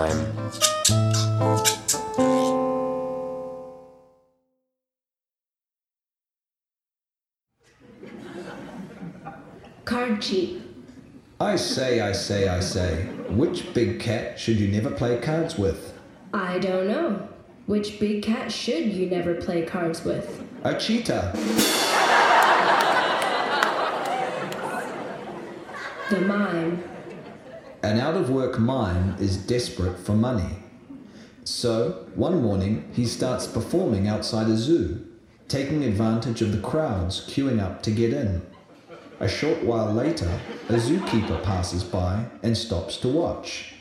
mime. Card cheat. I say, I say, I say, which big cat should you never play cards with? I don't know. Which big cat should you never play cards with? A cheetah. The mime. An out of work mime is desperate for money. So, one morning, he starts performing outside a zoo, taking advantage of the crowds queuing up to get in. A short while later, a zookeeper passes by and stops to watch.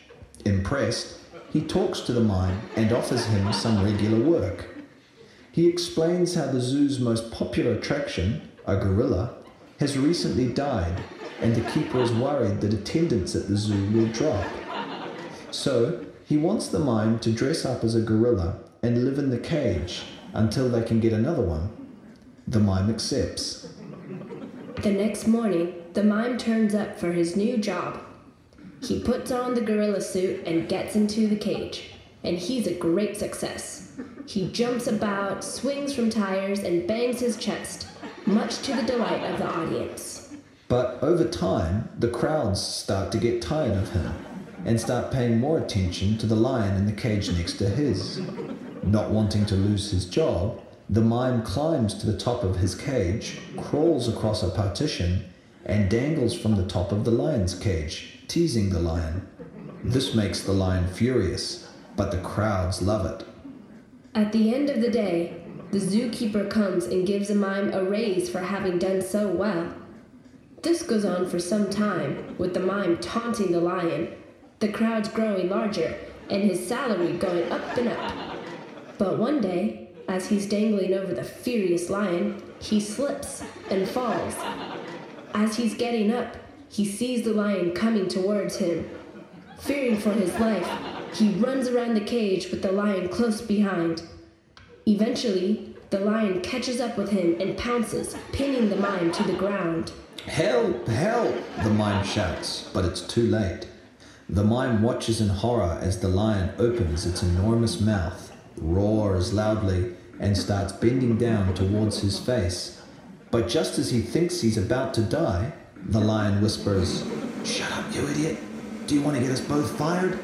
Impressed, he talks to the mime and offers him some regular work. He explains how the zoo's most popular attraction, a gorilla, has recently died, and the keeper is worried that attendance at the zoo will drop. So, he wants the mime to dress up as a gorilla and live in the cage until they can get another one. The mime accepts. The next morning, the mime turns up for his new job. He puts on the gorilla suit and gets into the cage, and he's a great success. He jumps about, swings from tires, and bangs his chest, much to the delight of the audience. But over time, the crowds start to get tired of him and start paying more attention to the lion in the cage next to his. Not wanting to lose his job, the mime climbs to the top of his cage, crawls across a partition, and dangles from the top of the lion's cage, teasing the lion. This makes the lion furious, but the crowds love it. At the end of the day, the zookeeper comes and gives the mime a raise for having done so well. This goes on for some time, with the mime taunting the lion, the crowds growing larger, and his salary going up and up. But one day, as he's dangling over the furious lion, he slips and falls. As he's getting up, he sees the lion coming towards him. Fearing for his life, he runs around the cage with the lion close behind. Eventually, the lion catches up with him and pounces, pinning the mime to the ground. Help! Help! The mime shouts, but it's too late. The mime watches in horror as the lion opens its enormous mouth, roars loudly, and starts bending down towards his face. But just as he thinks he's about to die, the lion whispers, Shut up, you idiot! Do you want to get us both fired?